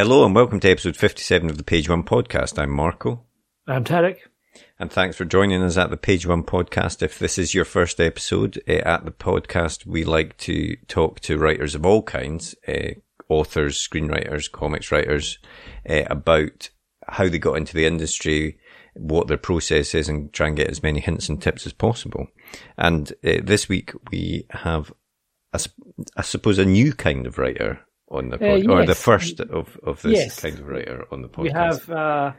Hello and welcome to episode 57 of the Page One podcast. I'm Marco. I'm Tarek. And thanks for joining us at the Page One podcast. If this is your first episode uh, at the podcast, we like to talk to writers of all kinds, uh, authors, screenwriters, comics writers, uh, about how they got into the industry, what their process is, and try and get as many hints and tips as possible. And this week we have, a, I suppose, a new kind of writer on the podcast, uh, yes. or the first of, of this yes. kind of writer on the podcast. We have uh,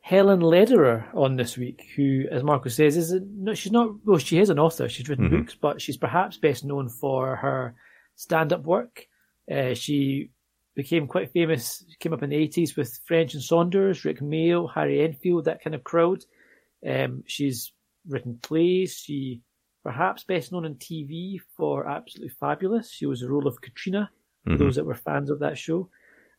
Helen Lederer on this week, who, as Marco says, is a, no, she's not. Well, she is an author. She's written mm-hmm. books, but she's perhaps best known for her stand-up work. Uh, she became quite famous. Came up in the eighties with French and Saunders, Rik Mayall, Harry Enfield, that kind of crowd. Um, she's written plays. She perhaps best known on TV for Absolutely Fabulous. She was the role of Catriona for mm-hmm. those that were fans of that show.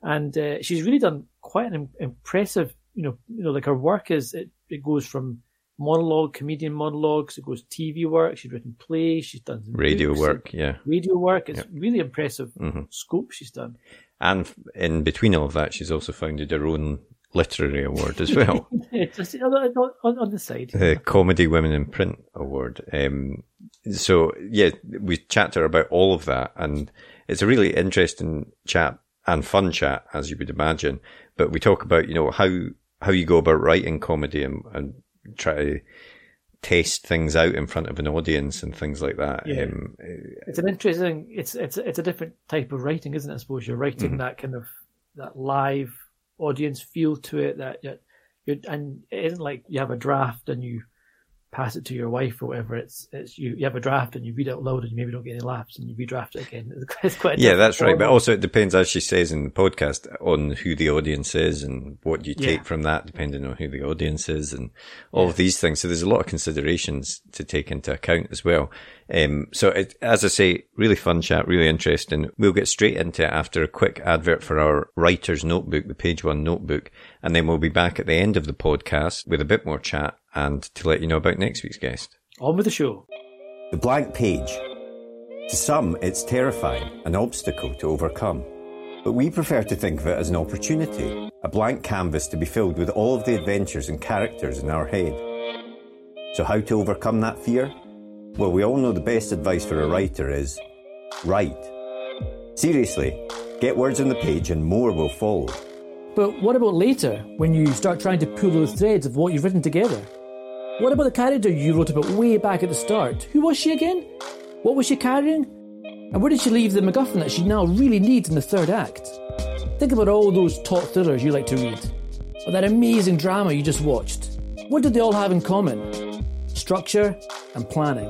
And uh, she's really done quite an impressive, you know, you know, like her work is it, it goes from monologue, comedian monologues, it goes TV work. She's written plays, she's done radio work, yeah, radio work. It's yep. really impressive mm-hmm. scope she's done. And in between all of that, she's also founded her own literary award as well. Just on, on, the side. The Comedy Women in Print Award. Um, so yeah, we chat to her about all of that, and it's a really interesting chat and fun chat, as you would imagine. But we talk about, you know, how, how you go about writing comedy and, and try to test things out in front of an audience and things like that. Yeah. Um, it's an interesting, it's, it's, it's a different type of writing, isn't it? I suppose you're writing mm-hmm. that kind of, that live audience feel to it that you're, and it isn't like you have a draft and you, pass it to your wife or whatever. It's it's you, you have a draft and you read it out loud and you maybe don't get any laughs and you redraft it again. It's quite yeah, that's right. But also it depends, as she says in the podcast, on who the audience is and what you take yeah. from that, depending on who the audience is and all yeah. of these things. So there's a lot of considerations to take into account as well. Um, so it, as I say, really fun chat, really interesting. We'll get straight into it after a quick advert for our writer's notebook, the page one notebook. And then we'll be back at the end of the podcast with a bit more chat and to let you know about next week's guest. On with the show. The blank page. To some, it's terrifying, an obstacle to overcome. But we prefer to think of it as an opportunity, a blank canvas to be filled with all of the adventures and characters in our head. So, how to overcome that fear? Well, we all know the best advice for a writer is write. Seriously, get words on the page and more will follow. But what about later, when you start trying to pull those threads of what you've written together? What about the character you wrote about way back at the start? Who was she again? What was she carrying? And where did she leave the MacGuffin that she now really needs in the third act? Think about all those top thrillers you like to read, or that amazing drama you just watched. What did they all have in common? Structure and planning.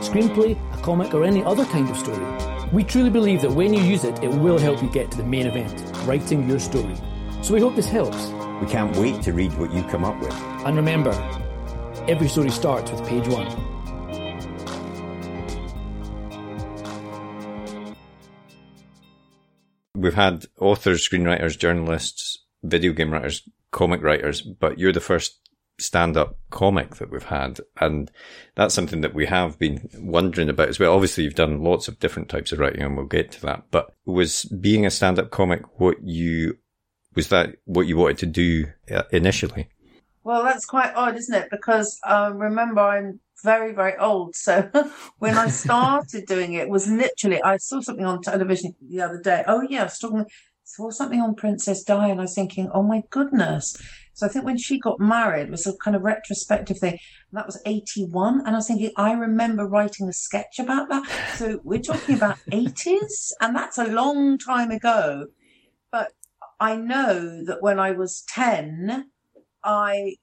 screenplay, a comic, or any other kind of story. We truly believe that when you use it, it will help you get to the main event, writing your story. So we hope this helps. We can't wait to read what you come up with. And remember, every story starts with page one. We've had authors, screenwriters, journalists, video game writers, comic writers, but you're the first stand-up comic that we've had. And that's something that we have been wondering about as well. Obviously, you've done lots of different types of writing and we'll get to that. But was being a stand-up comic what you, was that what you wanted to do uh, initially? Well, that's quite odd, isn't it? Because uh, remember, I'm very, very old. So when I started doing it, it was literally, I saw something on television the other day. Oh, yeah, I was talking, saw something on Princess Di, and I was thinking, oh my goodness. So I think when she got married, it was a kind of retrospective thing. And that was 81. And I was thinking, I remember writing a sketch about that. So we're talking about 80s, and that's a long time ago. But I know that when I was 10, I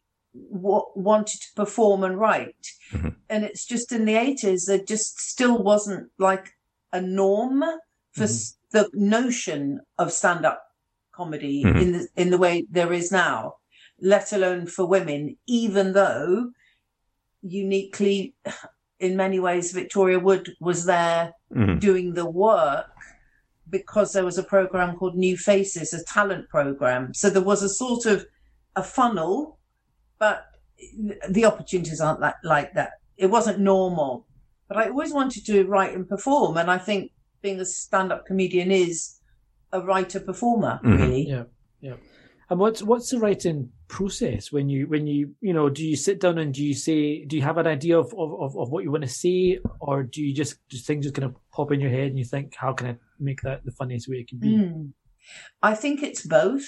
w- wanted to perform and write. Mm-hmm. And it's just in the 80s, there just still wasn't like a norm for s- the notion of stand up comedy Mhm. in the, in the way there is now, let alone for women, even though uniquely, in many ways, Victoria Wood was there Mhm. doing the work because there was a program called New Faces, a talent program. So there was a sort of a funnel, but the opportunities aren't that like that. It wasn't normal, but I always wanted to write and perform, and I think being a stand-up comedian is a writer performer, Mhm. really. Yeah, yeah. And what's what's the writing process when you when you you know do you sit down and do you say do you have an idea of of, of, what you want to say or do you just just things just kind of pop in your head and you think how can I make that the funniest way it can be? Mm. I think it's both.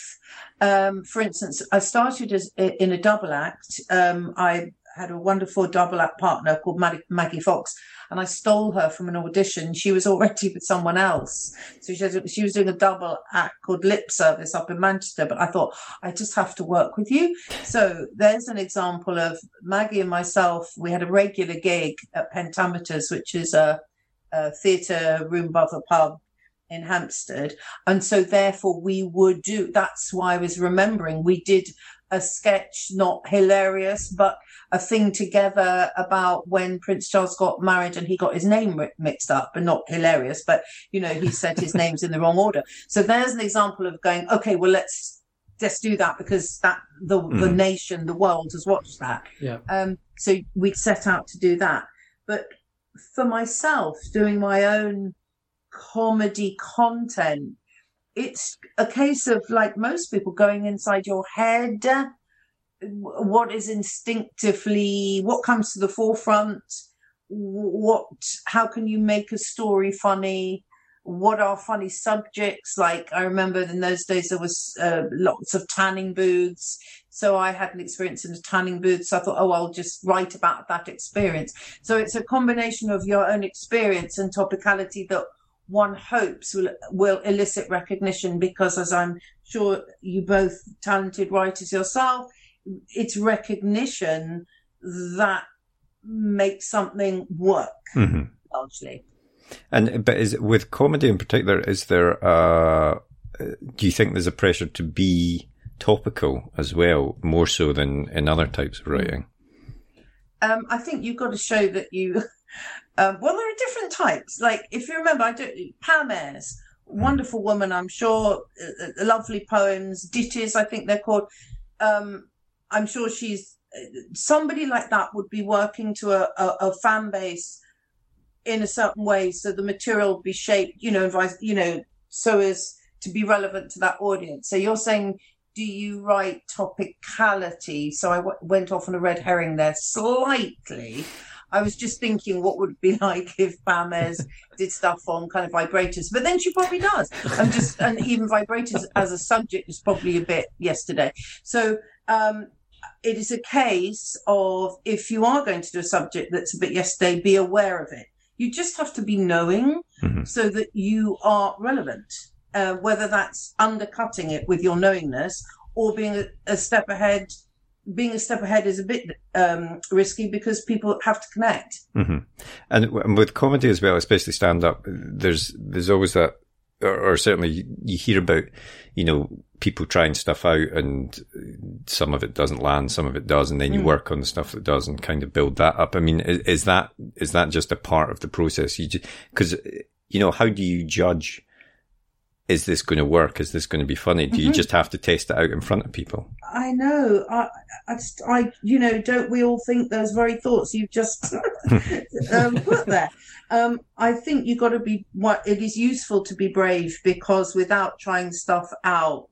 Um, for instance, I started as in a double act. Um, I had a wonderful double act partner called Maggie, Fox, and I stole her from an audition. She was already with someone else, so she, had, she was doing a double act called Lip Service up in Manchester. But I thought I just have to work with you. So there's an example of Maggie and myself. We had a regular gig at Pentameters, which is a, a theatre room above a pub in Hampstead. And so therefore we would do, that's why I was remembering we did a sketch, not hilarious, but a thing together about when Prince Charles got married and he got his name mixed up but not hilarious, but you know, he said his names in the wrong order. So there's an example of going, okay, well, let's, let's do that because that the, the Mhm. nation, the world has watched that. Yeah. Um, so we set out to do that. But for myself, doing my own comedy content, it's a case of like most people going inside your head. What is instinctively, what comes to the forefront? What, how can you make a story funny? What are funny subjects? Like I remember in those days there was uh, lots of tanning booths. So I had an experience in a tanning booth. So I thought, oh, I'll just write about that experience. So it's a combination of your own experience and topicality that one hopes will will elicit recognition because as I'm sure you both talented writers yourself, it's recognition that makes something work hmm largely. And but is with comedy in particular, is there uh do you think there's a pressure to be topical as well, more so than in other types of writing? Um, I think you've got to show that you. Um, well, there are different types. Like if you remember, I do Pam Ayres, wonderful woman. I'm sure, uh, uh, lovely poems, ditties. I think they're called. Um, I'm sure she's somebody like that would be working to a, a, a fan base in a certain way, so the material would be shaped, you know, advice, you know, so as to be relevant to that audience. So you're saying, do you write topicality? So I w- went off on a red herring there slightly. I was just thinking what would it be like if Pam did stuff on kind of vibrators, but then she probably does. And just and even vibrators as a subject is probably a bit yesterday. So um, it is a case of if you are going to do a subject that's a bit yesterday, be aware of it. You just have to be knowing Mhm. so that you are relevant. Uh, whether that's undercutting it with your knowingness or being a, a step ahead. Being a step ahead is a bit um, risky because people have to connect. hmm And, and with comedy as well, especially stand up, there's there's always that, or, or certainly you, you hear about, you know, people trying stuff out, and some of it doesn't land, some of it does, and then you Mm. work on the stuff that does, and kind of build that up. I mean, is, is that is that just a part of the process? You because you know, how do you judge? Is this going to work? Is this going to be funny? Do you Mhm. just have to test it out in front of people? I know. I, I, just, I, you know, don't we all think those very thoughts you've just um, put there? Um, I think you've got to be. What it is useful to be brave because without trying stuff out,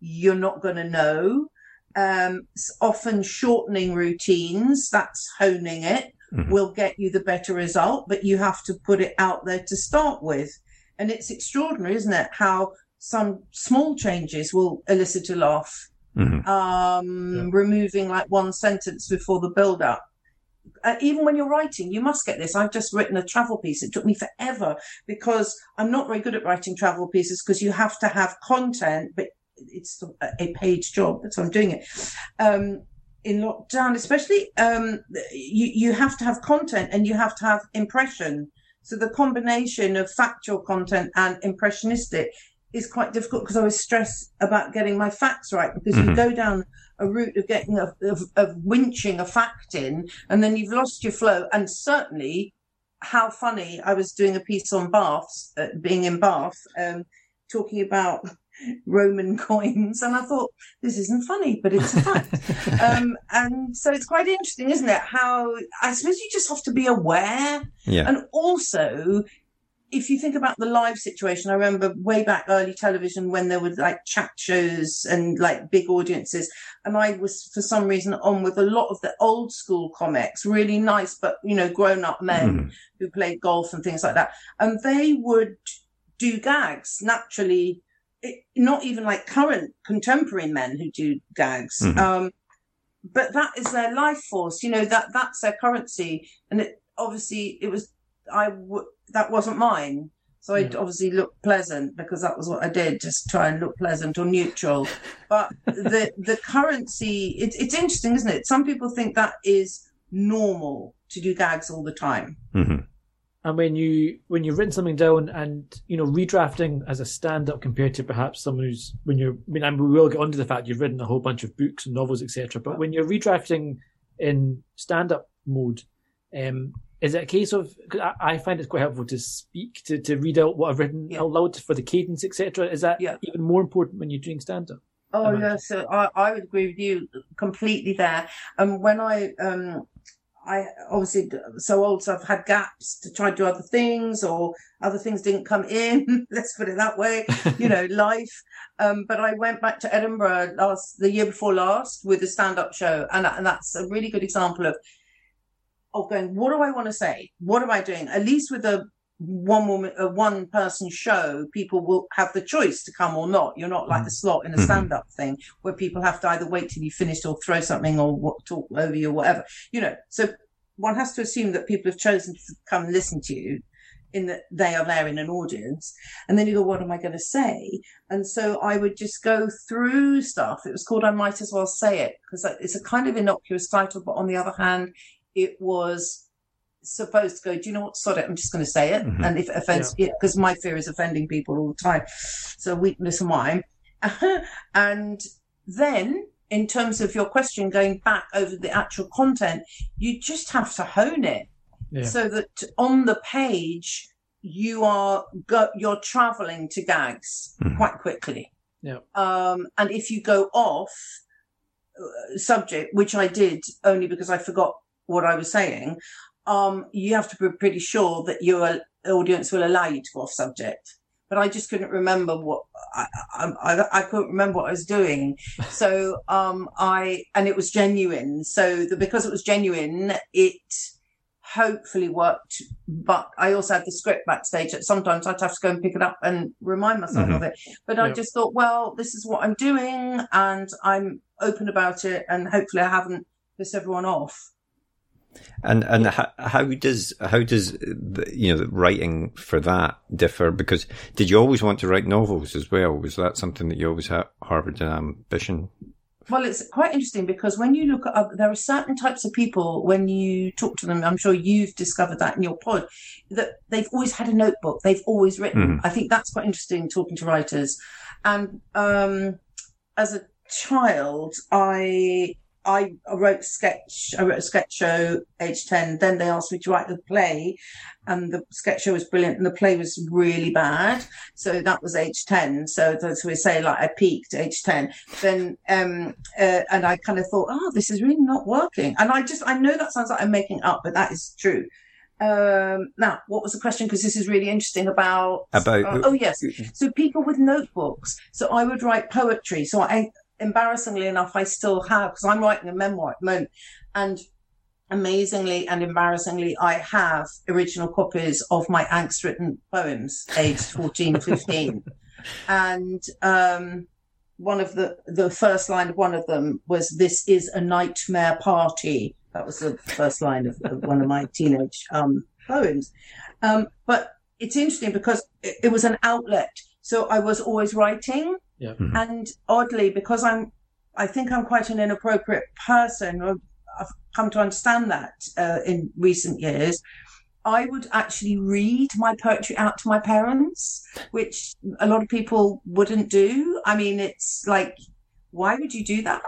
you're not going to know. um, often shortening routines, that's honing it, mm-hmm. will get you the better result, but you have to put it out there to start with. And it's extraordinary, isn't it? How some small changes will elicit a laugh. Mm-hmm. Um, yeah. removing like one sentence before the build up. Uh, even when you're writing, you must get this. I've just written a travel piece. It took me forever because I'm not very good at writing travel pieces because you have to have content, but it's a page job. So I'm doing it. Um, in lockdown, especially, um, you, you have to have content and you have to have impression. So the combination of factual content and impressionistic is quite difficult because I was stressed about getting my facts right because mm-hmm. you go down a route of getting a, of, of winching a fact in and then you've lost your flow and certainly how funny I was doing a piece on baths, uh, being in Bath, um, talking about Roman coins. And I thought, this isn't funny, but it's a fact. um, and so it's quite interesting, isn't it? How I suppose you just have to be aware. Yeah. And also, if you think about the live situation, I remember way back early television when there were like chat shows and like big audiences. And I was, for some reason, on with a lot of the old school comics, really nice, but, you know, grown up men mm. who played golf and things like that. And they would do gags naturally not even like current contemporary men who do gags. Mm-hmm. Um, but that is their life force, you know, that that's their currency. And it obviously it was, I w- that wasn't mine. So I obviously looked pleasant because that was what I did, just try and look pleasant or neutral. But the the currency, it, it's interesting, isn't it? Some people think that is normal to do gags all the time. Mm-hmm and when you when you've written something down and you know redrafting as a stand up compared to perhaps someone who's when you're I mean and we will get onto the fact you've written a whole bunch of books and novels etc. But when you're redrafting in stand up mode, um, is it a case of I, I, find it's quite helpful to speak to to read out what I've written yeah. out loud for the cadence etc. Is that yeah. even more important when you're doing stand up? Oh yeah, so I, I would agree with you completely there. And um, when I um I obviously so old, so I've had gaps to try and do other things, or other things didn't come in. let's put it that way. You know, life. Um, but I went back to Edinburgh last the year before last with a stand-up show, and, and that's a really good example of of going. What do I want to say? What am I doing? At least with a one woman, a one person show, people will have the choice to come or not. You're not like the slot in a mm-hmm. stand up thing where people have to either wait till you finish or throw something or talk over you or whatever. You know, so one has to assume that people have chosen to come and listen to you in that they are there in an audience. And then you go, what am I going to say? And so I would just go through stuff. It was called I Might As Well Say It because it's a kind of innocuous title, but on the other hand, it was supposed to go, do you know what? Sod it. I'm just going to say it. Mm-hmm. And if it offends, because yeah. my fear is offending people all the time. So weakness of why. and then in terms of your question, going back over the actual content, you just have to hone it yeah. so that on the page, you are go, you're traveling to gags mm-hmm. quite quickly. Yeah. Um, and if you go off uh, subject, which I did only because I forgot what I was saying, um, you have to be pretty sure that your audience will allow you to go off subject. But I just couldn't remember what I, I, I couldn't remember what I was doing. So, um, I, and it was genuine. So the, because it was genuine, it hopefully worked. But I also had the script backstage that sometimes I'd have to go and pick it up and remind myself mm-hmm. of it. But I just thought, well, this is what I'm doing and I'm open about it. And hopefully I haven't pissed everyone off. And and how, how does how does you know writing for that differ? Because did you always want to write novels as well? Was that something that you always had harbored an ambition? Well, it's quite interesting because when you look at there are certain types of people when you talk to them. I'm sure you've discovered that in your pod that they've always had a notebook. They've always written. Mm. I think that's quite interesting talking to writers. And um, as a child, I I, wrote sketch. I wrote a sketch show age ten. Then they asked me to write a play, and the sketch show was brilliant, and the play was really bad. So that was age ten. So as we say, like I peaked age ten. Then um, uh, and I kind of thought, oh, this is really not working. And I just I know that sounds like I'm making up, but that is true. Um, now, what was the question? Because this is really interesting about about. Uh, oh yes, so people with notebooks. So I would write poetry. So I embarrassingly enough, I still have because I'm writing a memoir at the moment, and amazingly and embarrassingly, I have original copies of my angst written poems, aged 14, 15. and um, one of the, the first line of one of them was, This is a nightmare party. That was the first line of, of one of my teenage um, poems. Um, but it's interesting because it, it, was an outlet. So I was always writing. Yeah. Mm-hmm. And oddly, because I'm, I think I'm quite an inappropriate person. I've come to understand that uh, in recent years. I would actually read my poetry out to my parents, which a lot of people wouldn't do. I mean, it's like, why would you do that?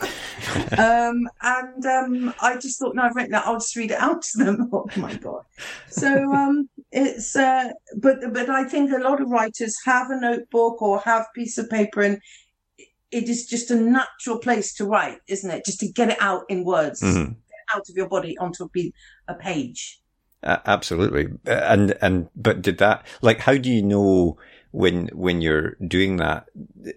um, and um, I just thought, no, I've written that. I'll just read it out to them. oh my god! So um, it's, uh, but but I think a lot of writers have a notebook or have a piece of paper, and it is just a natural place to write, isn't it? Just to get it out in words, Mhm. out of your body onto a, a page. Uh, absolutely. And, and, but did that, like, how do you know when, when you're doing that, th-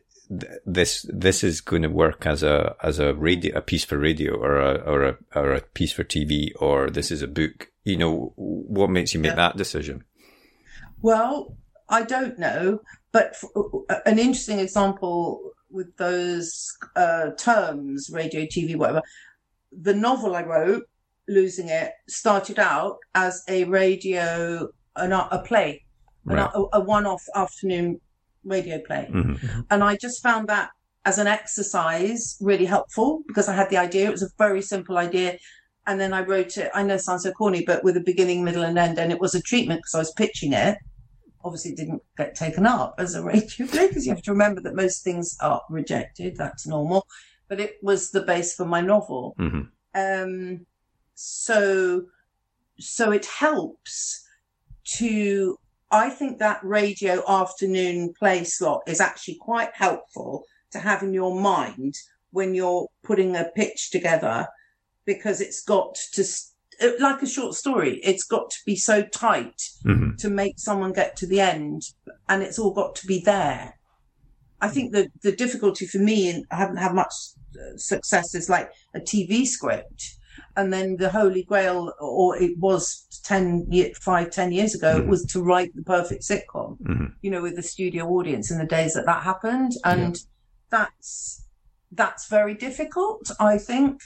this, this is going to work as a, as a radio, a piece for radio or a, or a, or a piece for TV or this is a book? You know, what makes you make Yeah. that decision? Well, I don't know, but f- uh, an interesting example with those uh, terms, radio, TV, whatever. The novel I wrote, Losing It, started out as a radio, an, a play, an- Right. a, a one-off afternoon radio play, Mhm. and I just found that as an exercise really helpful because I had the idea. It was a very simple idea. And then I wrote it. I know it sounds so corny, but with a beginning, middle, and end. And it was a treatment because I was pitching it obviously it didn't get taken up as a radio play because you have to remember that most things are rejected. That's normal. But it was the base for my novel. Mhm. Um, so, so it helps to, I think that radio afternoon play slot is actually quite helpful to have in your mind when you're putting a pitch together because it's got to, like a short story, it's got to be so tight Mhm. to make someone get to the end and it's all got to be there. I think the, the difficulty for me, and I haven't had much uh, success, is like a TV script. And then the holy grail, or it was 10, five, 10 years ago, Mhm. was to write the perfect sitcom, Mhm. you know, with the studio audience in the days that that happened. And that's, that's very difficult, I think,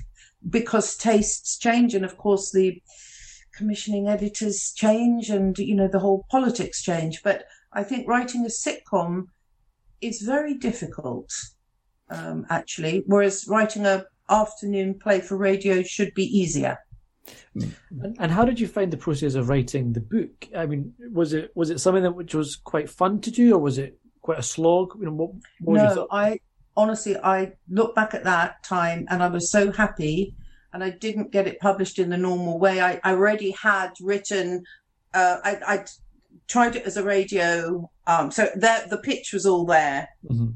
because tastes change. And of course, the commissioning editors change and, you know, the whole politics change. But I think writing a sitcom is very difficult, um, actually, whereas writing a afternoon play for radio should be easier. And, and how did you find the process of writing the book? I mean, was it was it something that which was quite fun to do, or was it quite a slog? You know, what, what no, thought? I honestly, I look back at that time and I was so happy and I didn't get it published in the normal way. I, I already had written, uh, I, I tried it as a radio. Um, so there, the pitch was all there. Mhm.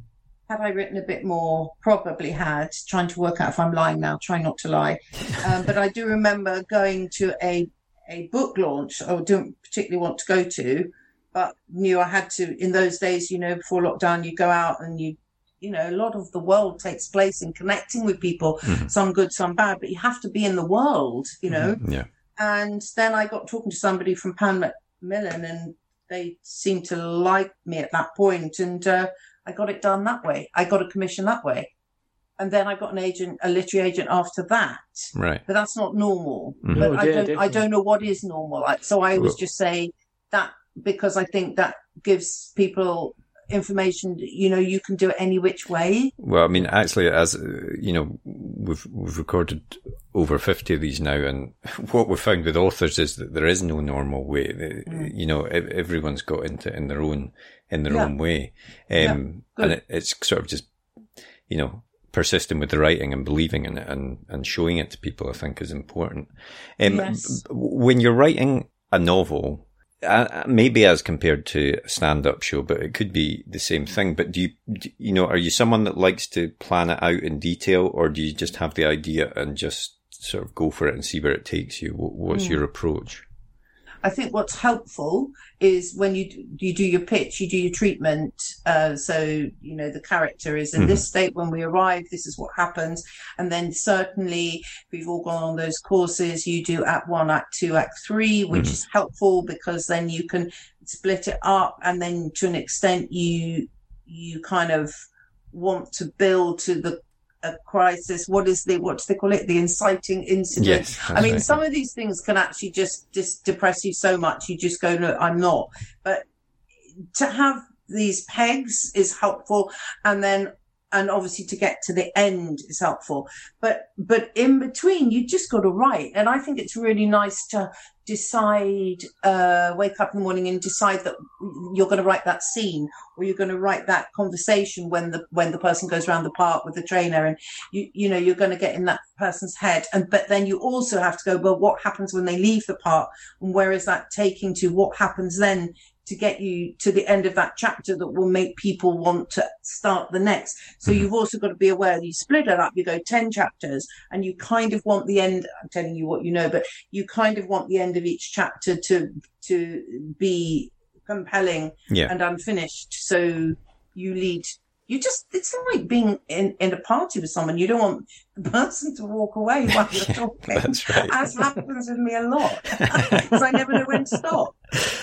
Had I written a bit more? Probably had. Trying to work out if I'm lying now. Try not to lie. Um, but I do remember going to a a book launch. I didn't particularly want to go to, but knew I had to. In those days, you know, before lockdown, you go out and you, you know, a lot of the world takes place in connecting with people. Mhm. Some good, some bad, but you have to be in the world, you know. Yeah. And then I got talking to somebody from Pan Macmillan, and they seemed to like me at that point, and uh, I got it done that way. I got a commission that way, and then I got an agent, a literary agent after that. Right. But that's not normal. Mhm. No, But I yeah, don't, I don't know what is normal. Like, so I always Well- just say that because I think that gives people information. You know, you can do it any which way. Well, I mean, actually, as uh, you know, we've we've recorded over fifty of these now, and what we've found with authors is that there is no normal way. Mm. You know, everyone's got into it in their own in their Yeah. own way, um, good. and it, it's sort of just you know persisting with the writing and believing in it and and showing it to people. I think is important. Um, Yes. when you're writing a novel. Uh, maybe as compared to a stand-up show, but it could be the same thing. But do you, do, you know, are you someone that likes to plan it out in detail, or do you just have the idea and just sort of go for it and see where it takes you? What's Mm. your approach? I think what's helpful is when you you do your pitch, you do your treatment. Uh, so you know the character is in mm-hmm. this state when we arrive. This is what happens, and then certainly we've all gone on those courses. You do Act One, Act Two, Act Three, which mm-hmm. is helpful because then you can split it up, and then to an extent you you kind of want to build to the a crisis. What is the what do they call it? The inciting incident. Yes, I mean, right. some of these things can actually just just depress you so much you just go, no, I'm not. But to have these pegs is helpful, and then and obviously to get to the end is helpful but but in between you just got to write and i think it's really nice to decide uh, wake up in the morning and decide that you're going to write that scene or you're going to write that conversation when the when the person goes around the park with the trainer and you you know you're going to get in that person's head. And but then you also have to go well what happens when they leave the park? And where is that taking to? What happens then to get you to the end of that chapter that will make people want to start the next. So mm-hmm. you've also got to be aware that you split it up, you go 10 chapters and you kind of want the end, I'm telling you what you know, but you kind of want the end of each chapter to, to be compelling yeah. and unfinished. So you lead you just it's like being in, in a party with someone you don't want the person to walk away while you're talking That's right. as happens with me a lot because i never know when to stop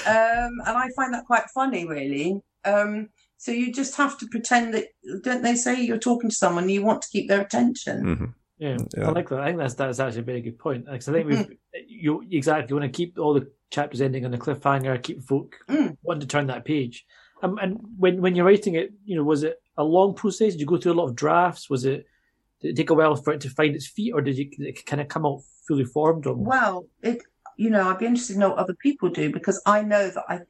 um, and i find that quite funny really um, so you just have to pretend that don't they say you're talking to someone you want to keep their attention mm-hmm. yeah, yeah, I like that. I think that's that's actually a very good point. Because I think we mm. you exactly you want to keep all the chapters ending on a cliffhanger, keep folk mm. wanting to turn that page. Um, and when when you're writing it, you know, was it a long process? Did you go through a lot of drafts? Was it did it take a while for it to find its feet, or did, you, did it kind of come out fully formed? Or... Well, it you know I'd be interested to know what other people do because I know that I.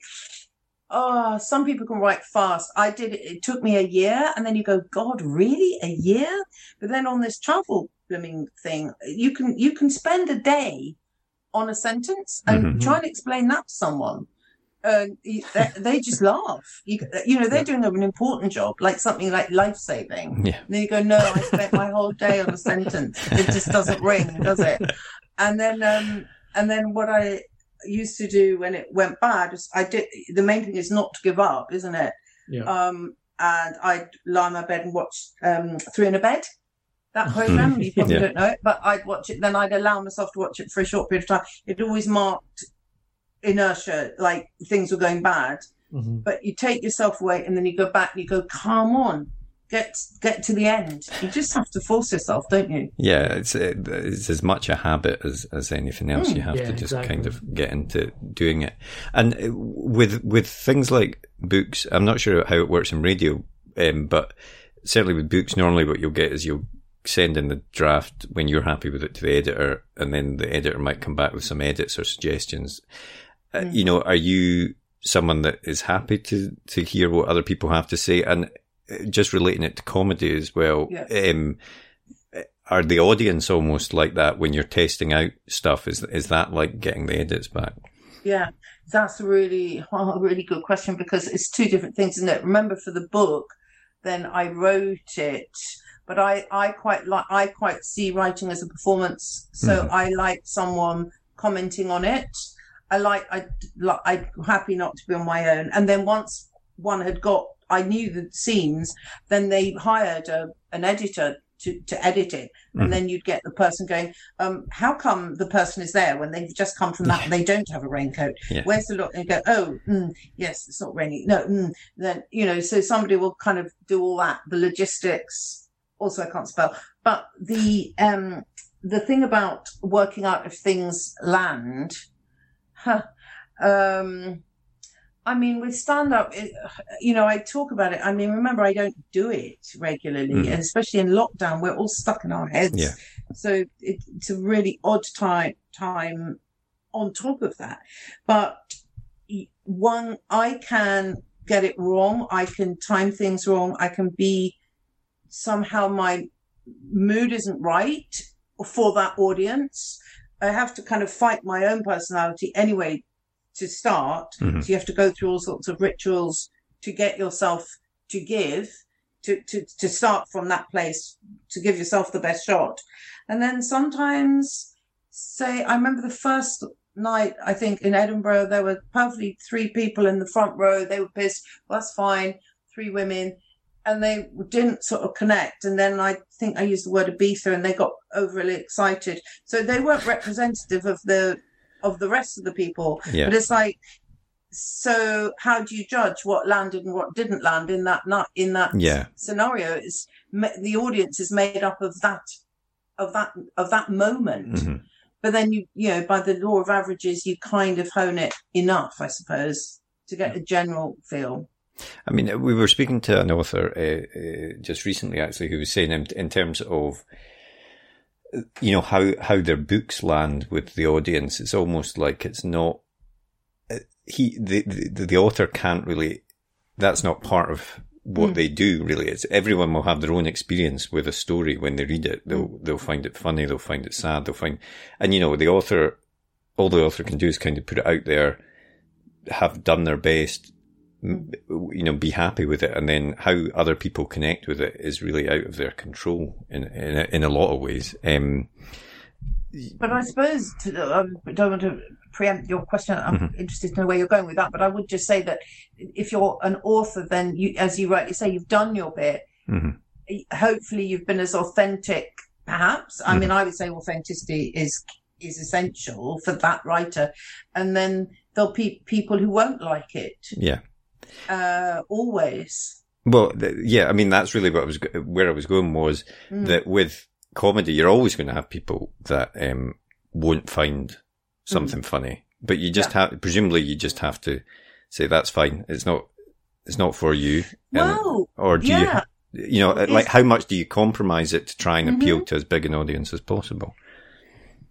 Oh, some people can write fast. I did it. It took me a year, and then you go, God, really, a year? But then on this travel blooming thing, you can you can spend a day on a sentence and mm-hmm. try and explain that to someone uh, they, just laugh. You, you, know, they're doing an important job, like something like life saving. Yeah. And then you go, no, I spent my whole day on a sentence. It just doesn't ring, does it? And then, um, and then what I used to do when it went bad is I did, the main thing is not to give up, isn't it? Yeah. Um, and I'd lie in my bed and watch, um, Three in a Bed. That program, you probably yeah. don't know it, but I'd watch it. Then I'd allow myself to watch it for a short period of time. It always marked inertia, like things were going bad. Mm-hmm. But you take yourself away and then you go back and you go, come on, get get to the end. You just have to force yourself, don't you? Yeah, it's it's as much a habit as as anything else. Mm. You have yeah, to just exactly. kind of get into doing it. And uh, with with things like books, I'm not sure how it works in radio, um, but certainly with books, normally what you'll get is you'll send in the draft when you're happy with it to the editor, and then the editor might come back with some edits or suggestions. Uh, you know, are you someone that is happy to, to hear what other people have to say? And uh, just relating it to comedy as well, um, are the audience almost like that when you're testing out stuff? Is, is that like getting the edits back? Yeah, that's a really, a really good question because it's two different things, isn't it? Remember for the book, then I wrote it, but I, I quite like, I quite see writing as a performance. So mm. I like someone commenting on it I like I like I'm happy not to be on my own. And then once one had got, I knew the scenes, then they hired a, an editor to, to edit it. And mm. then you'd get the person going, um, how come the person is there when they've just come from that and they don't have a raincoat? Yeah. Where's the look? And go, oh, mm, yes, it's not raining. No, mm. then, you know, so somebody will kind of do all that, the logistics. Also, I can't spell, but the, um, the thing about working out if things land, um, I mean, with stand up, you know, I talk about it. I mean, remember, I don't do it regularly, mm. and especially in lockdown, we're all stuck in our heads. Yeah. So it, it's a really odd time, time on top of that. But one, I can get it wrong. I can time things wrong. I can be somehow my mood isn't right for that audience. I have to kind of fight my own personality anyway to start. Mm-hmm. So you have to go through all sorts of rituals to get yourself to give, to, to, to start from that place, to give yourself the best shot. And then sometimes say, I remember the first night, I think in Edinburgh, there were probably three people in the front row. They were pissed. Well, that's fine. Three women. And they didn't sort of connect. And then I think I used the word Ibiza and they got overly excited. So they weren't representative of the, of the rest of the people. Yeah. But it's like, so how do you judge what landed and what didn't land in that not in that Yeah. scenario? Is the audience is made up of that of that of that moment. Mhm. But then you you know by the law of averages you kind of hone it enough, I suppose, to get a general feel. I mean, we were speaking to an author uh, uh, just recently, actually, who was saying in, in terms of, you know, how how their books land with the audience. It's almost like it's not. uh, He the the, the author can't really. That's not part of what they do. Really, it's everyone will have their own experience with a story when they read it. They'll they'll find it funny. They'll find it sad. They'll find, and you know, the author. All the author can do is kind of put it out there, have done their best, you know, be happy with it, and then how other people connect with it is really out of their control in in a, in a lot of ways. Um, But I suppose to, I don't want to preempt your question. I'm interested to know where you're going with that. But I would just say that if you're an author, then you, as you rightly say, you've done your bit. Mhm. Hopefully, you've been as authentic. Perhaps I mean I would say authenticity is is essential for that writer, and then there'll be people who won't like it. yeah. Uh, always. Well, th- yeah, I mean, that's really what I was, go- where I was going was Mm. that with comedy, you're always going to have people that, um, won't find something funny, but you just have, presumably you just have to say, that's fine. It's not, it's not for you. And- or do yeah. you, you know, It's- like how much do you compromise it to try and Mm-hmm. appeal to as big an audience as possible?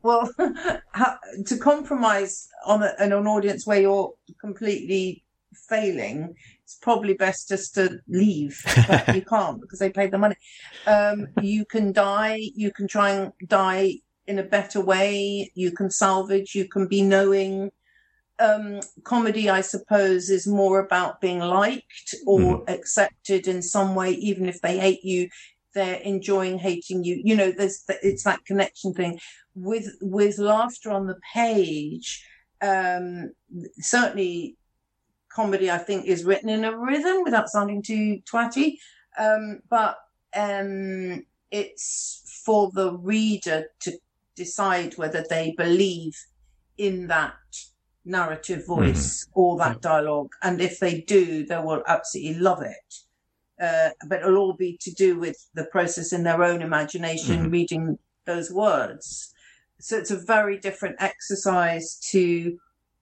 Well, to compromise on, a, on an audience where you're completely failing, it's probably best just to leave. But you can't because they paid the money. Um, you can die. You can try and die in a better way. You can salvage. You can be knowing. Um, comedy, I suppose, is more about being liked or accepted in some way, even if they hate you. They're enjoying hating you. You know, there's it's that connection thing with with laughter on the page. Um, certainly, comedy I think is written in a rhythm without sounding too twatty, um, but um, it's for the reader to decide whether they believe in that narrative voice or that dialogue, and if they do, they will absolutely love it. Uh, but it'll all be to do with the process in their own imagination, reading those words. So it's a very different exercise to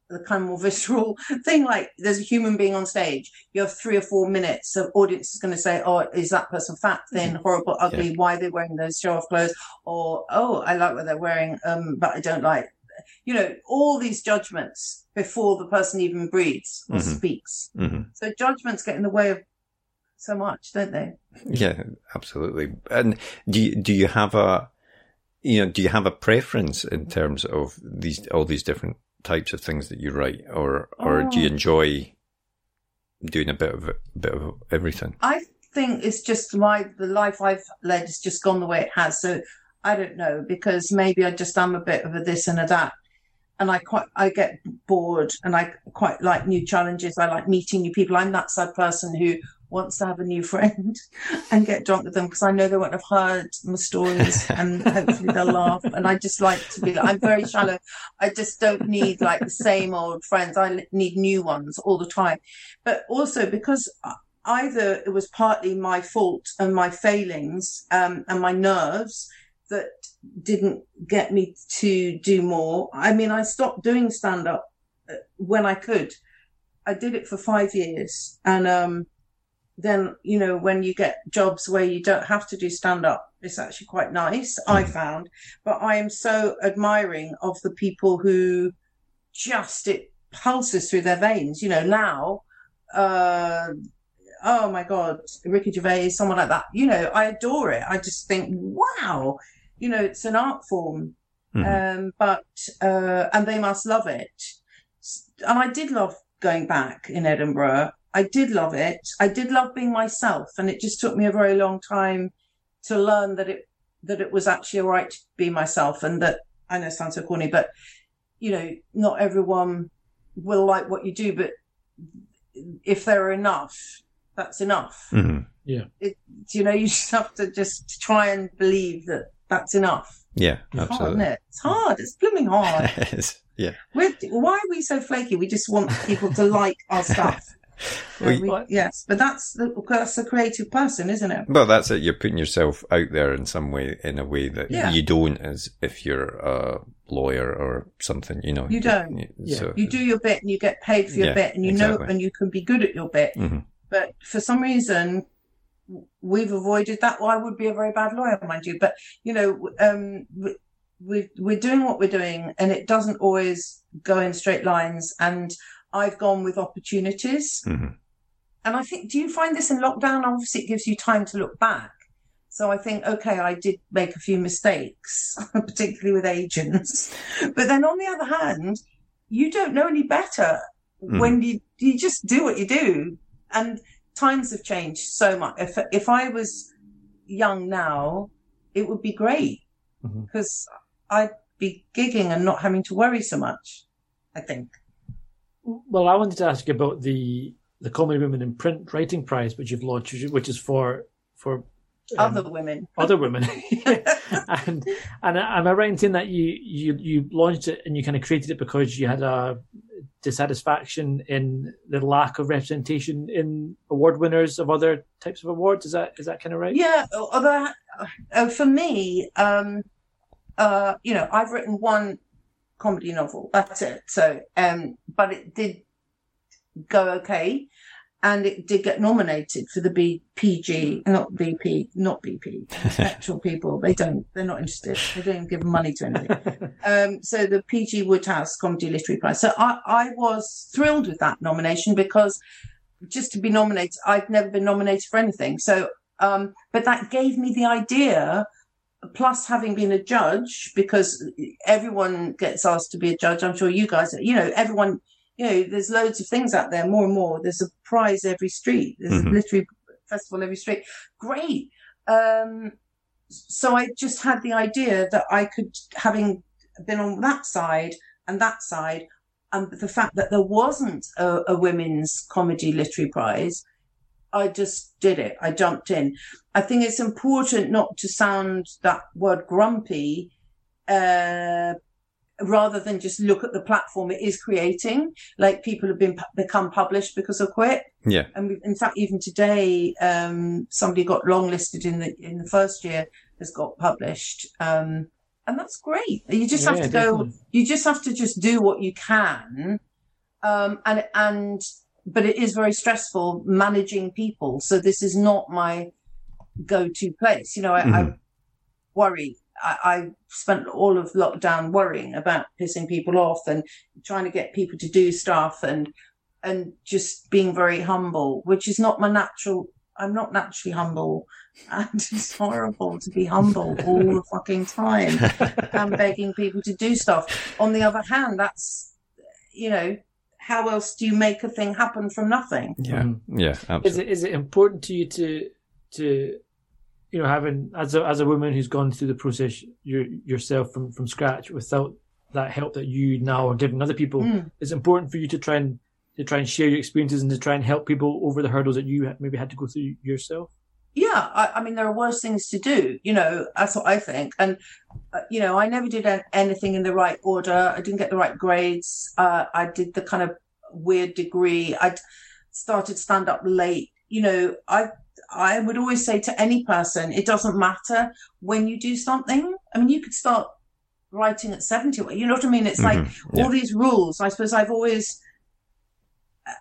the kind of more visceral thing. Like there's a human being on stage. You have three or four minutes. The audience is going to say, "Oh, is that person fat, thin, horrible, ugly? Why are they wearing those show-off clothes?" Or, "Oh, I like what they're wearing, um, but I don't like." You know, all these judgments before the person even breathes or speaks. hmm So judgments get in the way of so much, don't they? Yeah, absolutely. And do you, do you have a, you know, do you have a preference in terms of these, all these different types of things that you write or, or do you Oh. enjoy doing a bit of, a bit of everything? I think it's just my the life I've led has just gone the way it has. So I don't know because maybe I just am a bit of a this and a that, and I quite I get bored and I quite like new challenges. I like meeting new people. I'm that sad person who wants to have a new friend and get drunk with them because I know they won't have heard my stories and hopefully they'll laugh. And I just like to be. I'm very shallow. I just don't need like the same old friends. I need new ones all the time. But also because either it was partly my fault and my failings um, and my nerves that didn't get me to do more. I mean, I stopped doing stand up when I could. I did it for five years. And um, then, you know, when you get jobs where you don't have to do stand up, it's actually quite nice, I found. But I am so admiring of the people who just, it pulses through their veins. You know, now, uh, oh my God, Ricky Gervais, someone like that. You know, I adore it. I just think, wow, you know, it's an art form. Um, but, uh, and they must love it. And I did love going back in Edinburgh. I did love it. I did love being myself. And it just took me a very long time to learn that it, that it was actually all right to be myself and that I know it sounds so corny, but you know, not everyone will like what you do, but if there are enough, that's enough. hmm It, you know, you just have to just try and believe that that's enough. Yeah, It's hard, absolutely. isn't it? It's hard. It's blooming hard. It's- yeah. We're, why are we so flaky? We just want people to like our stuff. Well, Uh, we- yes, but that's the, that's a creative person, isn't it? Well, that's it. You're putting yourself out there in some way, in a way that Yeah. you don't as if you're a lawyer or something, you know. You don't. Yeah. So, You do your bit and you get paid for your Yeah, bit, and you exactly. know, and you can be good at your bit. Mhm. But for some reason, we've avoided that. Well, I would be a very bad lawyer, mind you. But you know, um, we- we're we're doing what we're doing, and it doesn't always go in straight lines. And I've gone with opportunities. Mhm. And I think, do you find this in lockdown? Obviously, it gives you time to look back. So I think, okay, I did make a few mistakes, particularly with agents. But then on the other hand, you don't know any better Mhm. when you you just do what you do. And times have changed so much. If if I was young now, it would be great because I'd be gigging and not having to worry so much. I think. Well, I wanted to ask you about the the Comedy Women in Print Writing Prize, which you've launched, which is for for um, Other women. other women. and and am I right in saying that you you you launched it and you kind of created it because you had a dissatisfaction in the lack of representation in award winners of other types of awards? Is that is that kind of right? Yeah, although uh, for me, um, uh, you know, I've written one comedy novel. That's it. So, um, but it did go okay, and it did get nominated for the BPG, not BP, not BP. Actual people, they don't, they're not interested. They don't even give money to anything. um, so the PG Wodehouse Comedy Literary Prize. So I, I was thrilled with that nomination because just to be nominated, I'd never been nominated for anything. So, um, but that gave me the idea. Plus, having been a judge, because everyone gets asked to be a judge. I'm sure you guys, you know, everyone, you know, there's loads of things out there, more and more. There's a prize every street. There's Mhm. a literary festival every street. Great. Um, so I just had the idea that I could, having been on that side and that side, and the fact that there wasn't a, a women's comedy literary prize, I just did it. I jumped in. I think it's important not to sound that word grumpy, uh, rather than just look at the platform it is creating. Like people have been become published because of Quit. Yeah. And we, in fact, even today, um, somebody got longlisted in the in the first year has got published, um, and that's great. You just have Yeah, to go. You just have to just do what you can, um, and and but it is very stressful managing people. So this is not my go-to place. You know, I, I Mhm. worry. I, I spent all of lockdown worrying about pissing people off and trying to get people to do stuff and and just being very humble, which is not my natural. I'm not naturally humble, and it's horrible to be humble all the fucking time and begging people to do stuff. On the other hand, that's you know, how else do you make a thing happen from nothing? Yeah. Mhm. Yeah. Is Absolutely. it is it important to you to to you know having as a as a woman who's gone through the process your, yourself from from scratch without that help that you now are giving other people? Mm. It's important for you to try and to try and share your experiences and to try and help people over the hurdles that you maybe had to go through yourself. Yeah I, I mean there are worse things to do you know that's what i think. And uh, you know i never did anything in the right order. I didn't get the right grades. Uh, i did the kind of weird degree. I started stand up late. You know i i would always say to any person it doesn't matter when you do something. I mean you could start writing at 70 you know what i mean? It's like Mhm. Yeah. all these rules. I suppose i've always uh,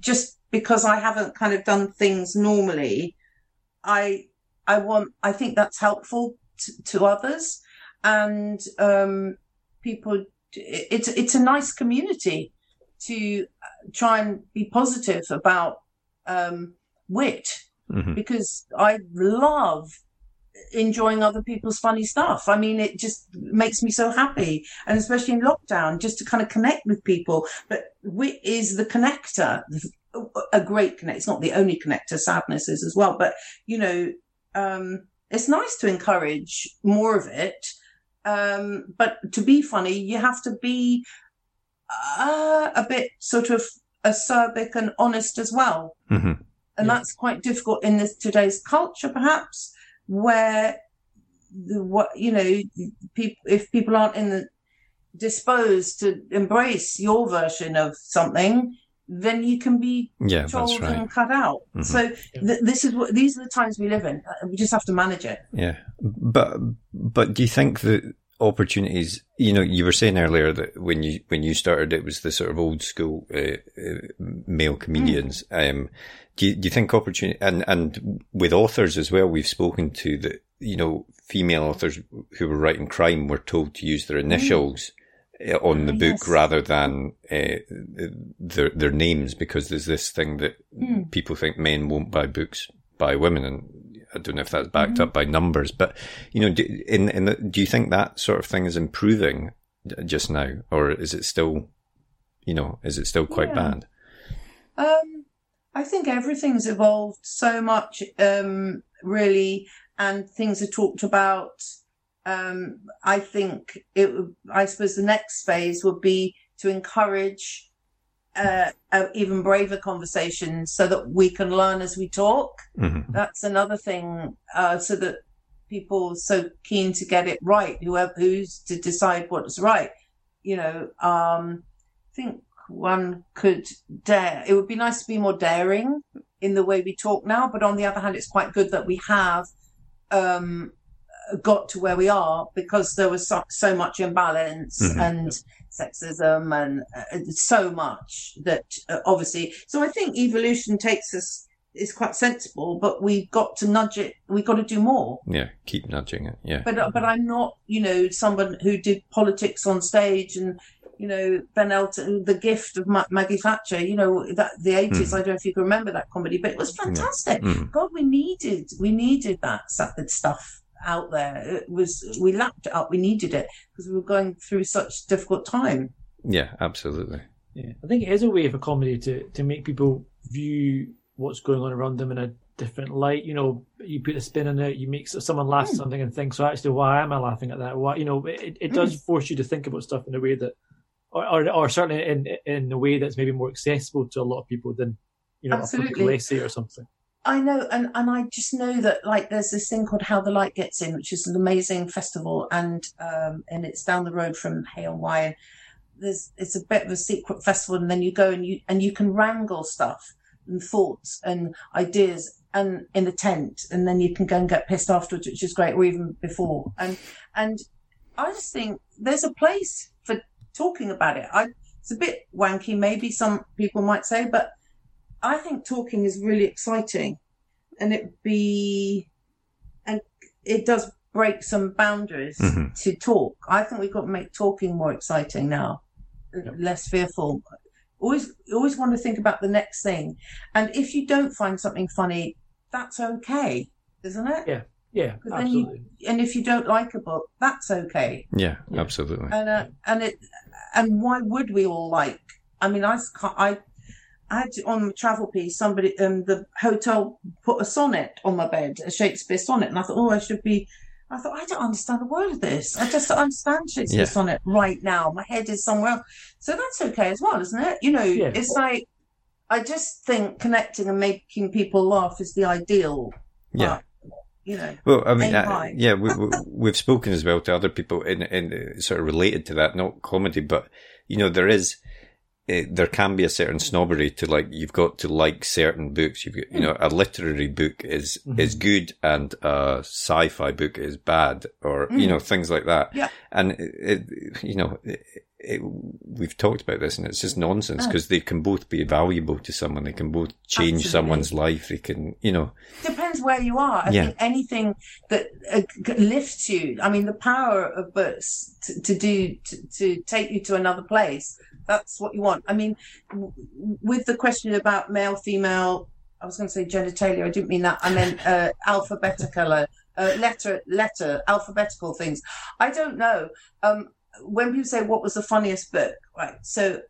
just because i haven't kind of done things normally i i want i think that's helpful to, to others and um people it's it's a nice community to uh, try and be positive about um wit Mhm. because i love enjoying other people's funny stuff. I mean, it just makes me so happy. And especially in lockdown, just to kind of connect with people. But wit is the connector, a great connect. It's not the only connector, sadness is as well. But, you know, um, it's nice to encourage more of it. Um, but to be funny, you have to be uh, a bit sort of acerbic and honest as well. hmm And Yeah. that's quite difficult in this today's culture, perhaps, where the what you know, people if people aren't in the disposed to embrace your version of something, then you can be Yeah, that's told right. and cut out. Mhm. So th- this is what these are the times we live in. Uh, We just have to manage it. Yeah, but but do you think that opportunities? You know, you were saying earlier that when you when you started, it was the sort of old school uh, uh, male comedians. Um, do you, do you think opportunity and and with authors as well? We've spoken to that. You know, female authors who were writing crime were told to use their initials. uh, On the book Yes. rather than uh, their their names, because there's this thing that Mm. people think men won't buy books by women, and I don't know if that's backed up by numbers, but you know, do, in in the, do you think that sort of thing is improving just now, or is it still, you know, is it still quite Yeah. bad? Um, I think everything's evolved so much, um, really, and things are talked about. Um, I think it. I suppose the next phase would be to encourage uh, uh, even braver conversations, so that we can learn as we talk. hmm That's another thing, uh, so that people are so keen to get it right. Whoever who's to decide what's right, you know. Um, I think one could dare. It would be nice to be more daring in the way we talk now, but on the other hand, it's quite good that we have um, got to where we are because there was so, so much imbalance Mhm. and sexism and uh, so much that uh, obviously. So I think evolution takes us is quite sensible, but we've got to nudge it. We've got to do more. Yeah, keep nudging it. Yeah, But but I'm not, you know, someone who did politics on stage and you know Ben Elton, the gift of Ma- Maggie Thatcher. You know that the 80s. Mhm. I don't know if you can remember that comedy, but it was fantastic. Mhm. God, we needed we needed that that stuff out there. It was we lapped it up. We needed it because we were going through such difficult time. yeah, absolutely. Yeah, I think it is a way for comedy to to make people view what's going on around them in a different light. You know, you put a spin on it, you make someone laugh at Mm. something and think, so actually, why am I laughing at that? Why, you know, it, it does force you to think about stuff in a way that, or, or, or certainly in in a way that's maybe more accessible to a lot of people than, you know, a Absolutely. political essay or something. I know, and, and I just know that like there's this thing called How the Light Gets In, which is an amazing festival, and um, and it's down the road from Hay on Wye. There's it's a bit of a secret festival, and then you go and you and you can wrangle stuff and thoughts and ideas and in the tent, and then you can go and get pissed afterwards, which is great, or even before. And and I just think there's a place talking about it. I it's a bit wanky, maybe some people might say, but I think talking is really exciting, and it be, and it does break some boundaries Mhm. to talk. I think we've got to make talking more exciting now, Yep. less fearful. Always, always want to think about the next thing, and if you don't find something funny, that's okay, isn't it? Yeah. Yeah, But then you- absolutely. And if you don't like a book, that's okay. Yeah, Yeah. absolutely. And uh, and it and why would we all like? I mean, I s- I I had to, on the travel piece somebody um the hotel put a sonnet on my bed, a Shakespeare sonnet, and I thought, oh, I should be. I thought I don't understand a word of this. I just don't understand Shakespeare Yeah. sonnet right now. My head is somewhere else. So that's okay as well, isn't it? You know, Yeah. it's like I just think connecting and making people laugh is the ideal. Yeah. but, you know. Well, I mean, high. yeah, we, we, we've spoken as well to other people in, in uh, sort of related to that, not comedy, but you know, there is, uh, there can be a certain snobbery to like, you've got to like certain books. You've got, you know, a literary book is, Mm-hmm. is good and a sci-fi book is bad or, you Mm. know, things like that. Yeah. And it you know, it, we've talked about this and it's just nonsense Oh. because they can both be valuable to someone. They can both change Absolutely. someone's life. They can, you know, depends where you are. I Yeah. think anything that uh, lifts you. I mean, the power of books to, to do to, to take you to another place. That's what you want. I mean, w- with the question about male, female. I was going to say genitalia. I didn't mean that. I meant uh, alphabetical, uh, letter, letter, alphabetical things. I don't know. Um, when people say what was the funniest book, right? So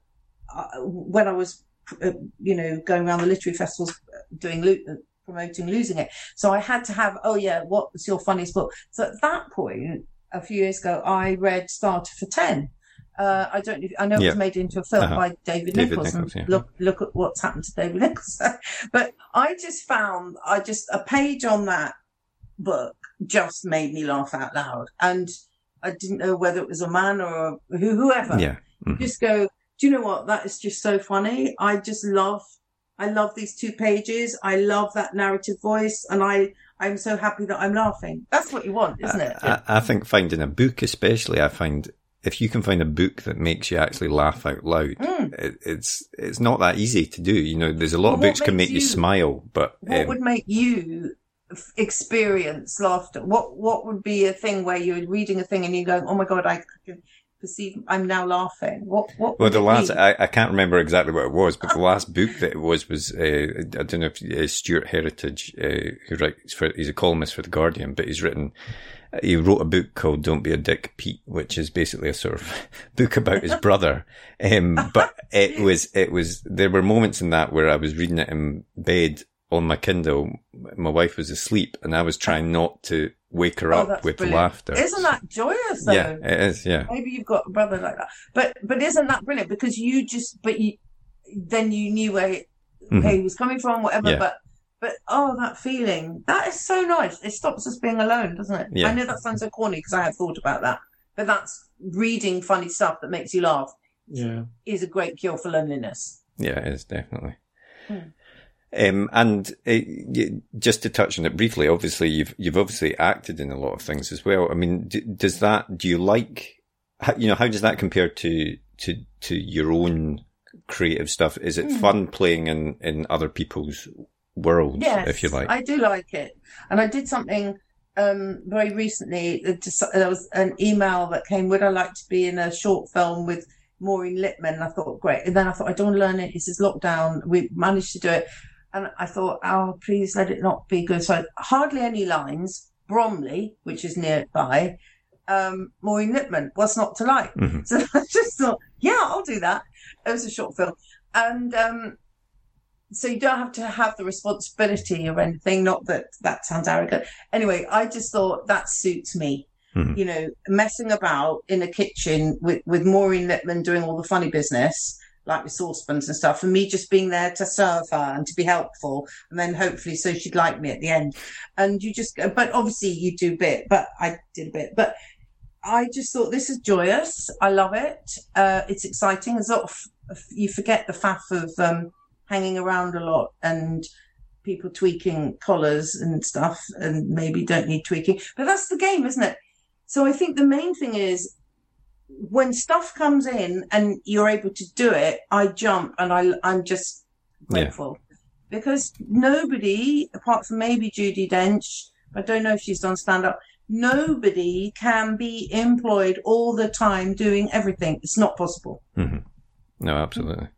uh, when I was, uh, you know, going around the literary festivals uh, doing lo- promoting losing it, so I had to have, oh yeah, what was your funniest book? So at that point, a few years ago, I read Starter for Ten, Uh, I don't know. If, I know it Yeah. was made into a film Uh-huh. by David, David Nicholls. Nicholls, yeah. Look, look at what's happened to David Nicholls. but I just found, I just a page on that book just made me laugh out loud, and I didn't know whether it was a man or a, who, whoever. Yeah. Mhm. Just go. Do you know what? That is just so funny. I just love. I love these two pages. I love that narrative voice, and I I'm so happy that I'm laughing. That's what you want, isn't it? I, I think finding a book, especially, I find if you can find a book that makes you actually laugh out loud, Mm. it, it's it's not that easy to do. You know, there's a lot Well, of books can make you, you- smile, but What um, would make you experience laughter? What What would be a thing where you're reading a thing and you're going, "Oh my god, I can perceive I'm now laughing." What What? Well, the last? I, I can't remember exactly what it was, but the last book that it was was uh, I don't know if uh, Stuart Heritage, uh, who writes for he's a columnist for the Guardian, but he's written he wrote a book called "Don't Be a Dick, Pete," which is basically a sort of book about his brother. Um, but it was it was there were moments in that where I was reading it in bed on my Kindle. My wife was asleep, and I was trying not to wake her Oh, up with brilliant. laughter. Isn't that joyous? Though? yeah, it is. Yeah, Maybe you've got a brother like that, but but isn't that brilliant? Because you just but you then you knew where he, Mhm. where he was coming from, whatever. Yeah. But but oh, that feeling that is so nice. It stops us being alone, doesn't it? Yeah. I know that sounds so corny because I have thought about that, but that's reading funny stuff that makes you laugh Yeah. is a great cure for loneliness. Yeah, it is definitely. Hmm. Um, and uh, y- just to touch on it briefly, obviously you've you've obviously acted in a lot of things as well. I mean, d- does that do you like? You know, how does that compare to to to your own creative stuff? Is it Hmm. fun playing in in other people's worlds, Yes, if you like? I do like it, and I did something um, very recently. just- There was an email that came. Would I like to be in a short film with Maureen Lipman? And I thought, great. And then I thought, I don't want to learn it. This is lockdown. We managed to do it, and I thought, oh, please let it not be good. So hardly any lines. Bromley, which is nearby. Um, Maureen Lipman. What's not to like? Mhm. So I just thought, yeah, I'll do that. It was a short film, and um, so you don't have to have the responsibility or anything. Not that that sounds arrogant. Anyway, I just thought that suits me. Mhm. You know, messing about in a kitchen with with Maureen Lipman doing all the funny business, like with saucepans and stuff, and me just being there to serve her and to be helpful, and then hopefully so she'd like me at the end. And you just, but obviously you do a bit, but I did a bit, but. I just thought this is joyous. I love it. Uh, it's exciting. There's a lot of, you forget the faff of um, hanging around a lot and people tweaking collars and stuff and maybe don't need tweaking. But that's the game, isn't it? So I think the main thing is when stuff comes in and you're able to do it, I jump and I, I'm just Yeah. grateful because nobody, apart from maybe Judi Dench, I don't know if she's done stand up, nobody can be employed all the time doing everything. It's not possible. Mm-hmm. No, absolutely.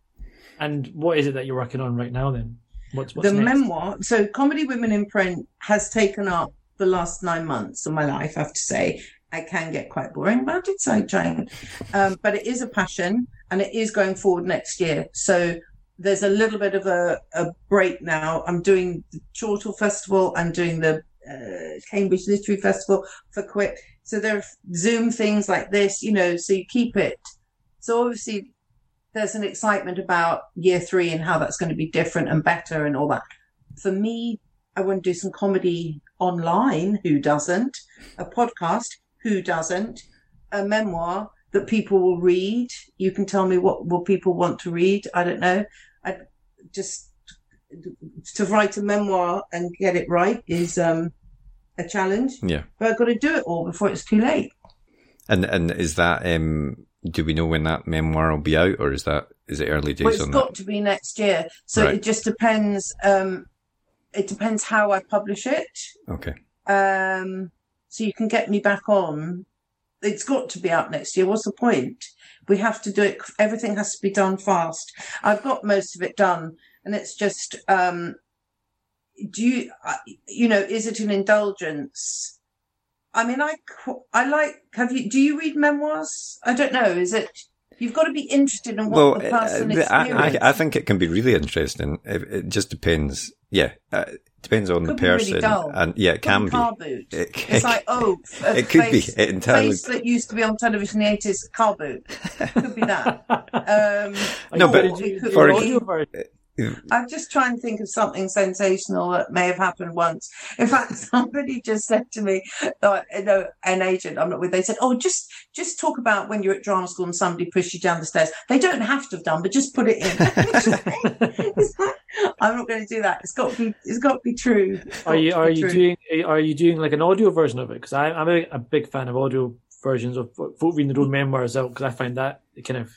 And what is it that you're working on right now then? What's, what's the next? memoir. So, Comedy Women in Print has taken up the last nine months of my life. I have to say, I can get quite boring, but I did say. Um, but it is a passion, and it is going forward next year. So there's a little bit of a, a break now. I'm doing the Chortle Festival. I'm doing the uh, Cambridge Literary Festival for Quit. So there are Zoom things like this, you know. So you keep it. So obviously there's an excitement about year three and how that's going to be different and better and all that. For me, I want to do some comedy online. Who doesn't? A podcast. Who doesn't? A memoir that people will read. You can tell me what will people want to read. I don't know. I just to write a memoir and get it right is um, a challenge. Yeah. But I've got to do it all before it's too late. And and is that um? Do we know when that memoir will be out, or is that is it early days Well, it's got that? to be next year. So Right. it just depends. Um, it depends how I publish it. Okay. Um, so you can get me back on. It's got to be out next year. What's the point? We have to do it. Everything has to be done fast. I've got most of it done, and it's just. Um, do you, you know, is it an indulgence? I mean, I, I like. Have you? Do you read memoirs? I don't know. Is it? You've got to be interested in what Well, the person uh, I. I, I think it can be really interesting. It, it just depends. Yeah, uh, depends on Could the be really person, dull. and yeah, it Could can be be. car boot. It, It's like, oh, a it could face, be it entirely. face that used to be on television in the 80s, car boot. Could be that. Um, No, but you, it could for your be- audio? I'm just trying to think of something sensational that may have happened once. In fact, somebody just said to me, uh, you know, an agent I'm not with, they said, "Oh, just just talk about when you're at drama school and somebody pushed you down the stairs. They don't have to have done, but just put it in." Like, I'm not going to do that. It's got to be. It's got to be true. It's Are you are you true. doing are you doing like an audio version of it? Because I'm a, a big fan of audio versions of folk reading their own memoirs out because I find that it kind of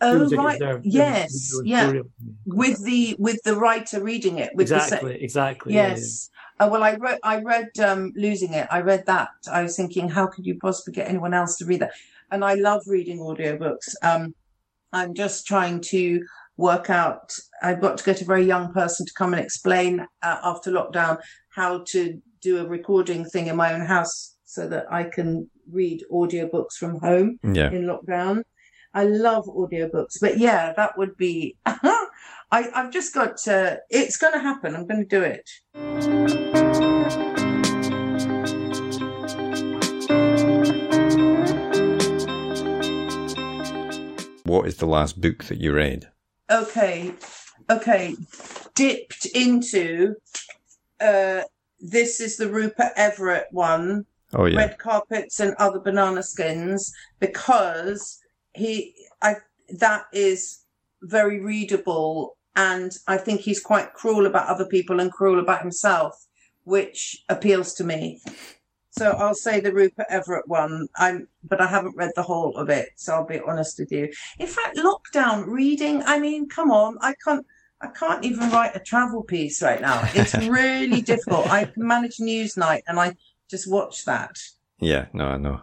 Oh feels like it's right, their- their- yes, their own yeah. story. With the with the writer reading it, with the exactly, exactly. yeah, Yes. Uh, well, I read, I read um, Losing It. I read that. I was thinking, how could you possibly get anyone else to read that? And I love reading audiobooks. Um, I'm just trying to work out. I've got to get a very young person to come and explain uh, after lockdown how to do a recording thing in my own house so that I can read audiobooks from home Yeah. in lockdown. I love audiobooks, but yeah, that would be. I, I've just got to. It's going to happen. I'm going to do it. What is the last book that you read? Okay, okay. Dipped into. Uh, this is the Rupert Everett one. Oh yeah. red carpets and other banana skins because he I that is very readable and I think he's quite cruel about other people and cruel about himself, which appeals to me. So I'll say the Rupert Everett one. I'm but I haven't read the whole of it, so I'll be honest with you. In fact, lockdown reading, I mean, come on, I can't I can't even write a travel piece right now. It's really difficult. I manage Newsnight and I just watch that. Yeah. No, I know.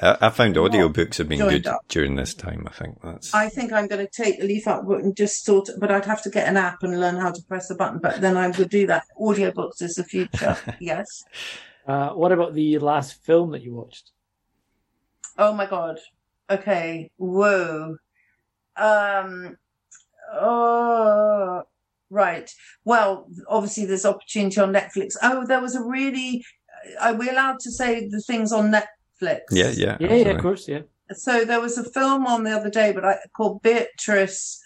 I, I found Not audiobooks have been good up. during this time. I think that's. I think I'm going to take the leaf out book and just sort but I'd have to get an app and learn how to press the button. But then I would do that. Audiobooks is the future. yes. Uh, what about the last film that you watched? Oh my God. Okay. Whoa. Um, oh, right. Well, obviously there's opportunity on Netflix. Oh, there was a really, are we allowed to say the things on Netflix? yeah, yeah. Yeah, yeah, of course, yeah. so there was a film on the other day, but I called Beatrice.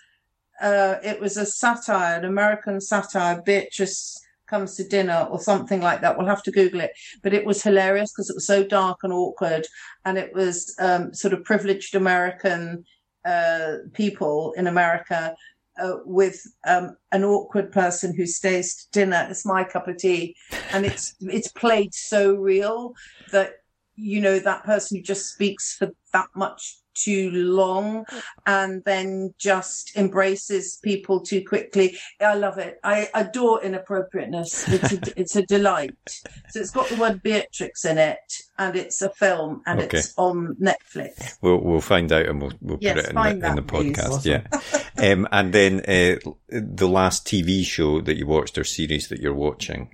Uh, it was a satire, an American satire. Beatrice comes to dinner or something like that. We'll have to Google it, but it was hilarious because it was so dark and awkward, and it was um, sort of privileged American uh, people in America. Uh, with um, an awkward person who stays to dinner, it's my cup of tea, and it's it's played so real that you know that person who just speaks for that much too long and then just embraces people too quickly i love it i adore inappropriateness it's a, it's a delight so it's got the word beatrix in it and it's a film and Okay. it's on netflix We'll we'll find out and we'll we'll Yes, put it in the, in the podcast. Awesome. Yeah. um, and then uh, the last TV show that you watched or series that you're watching.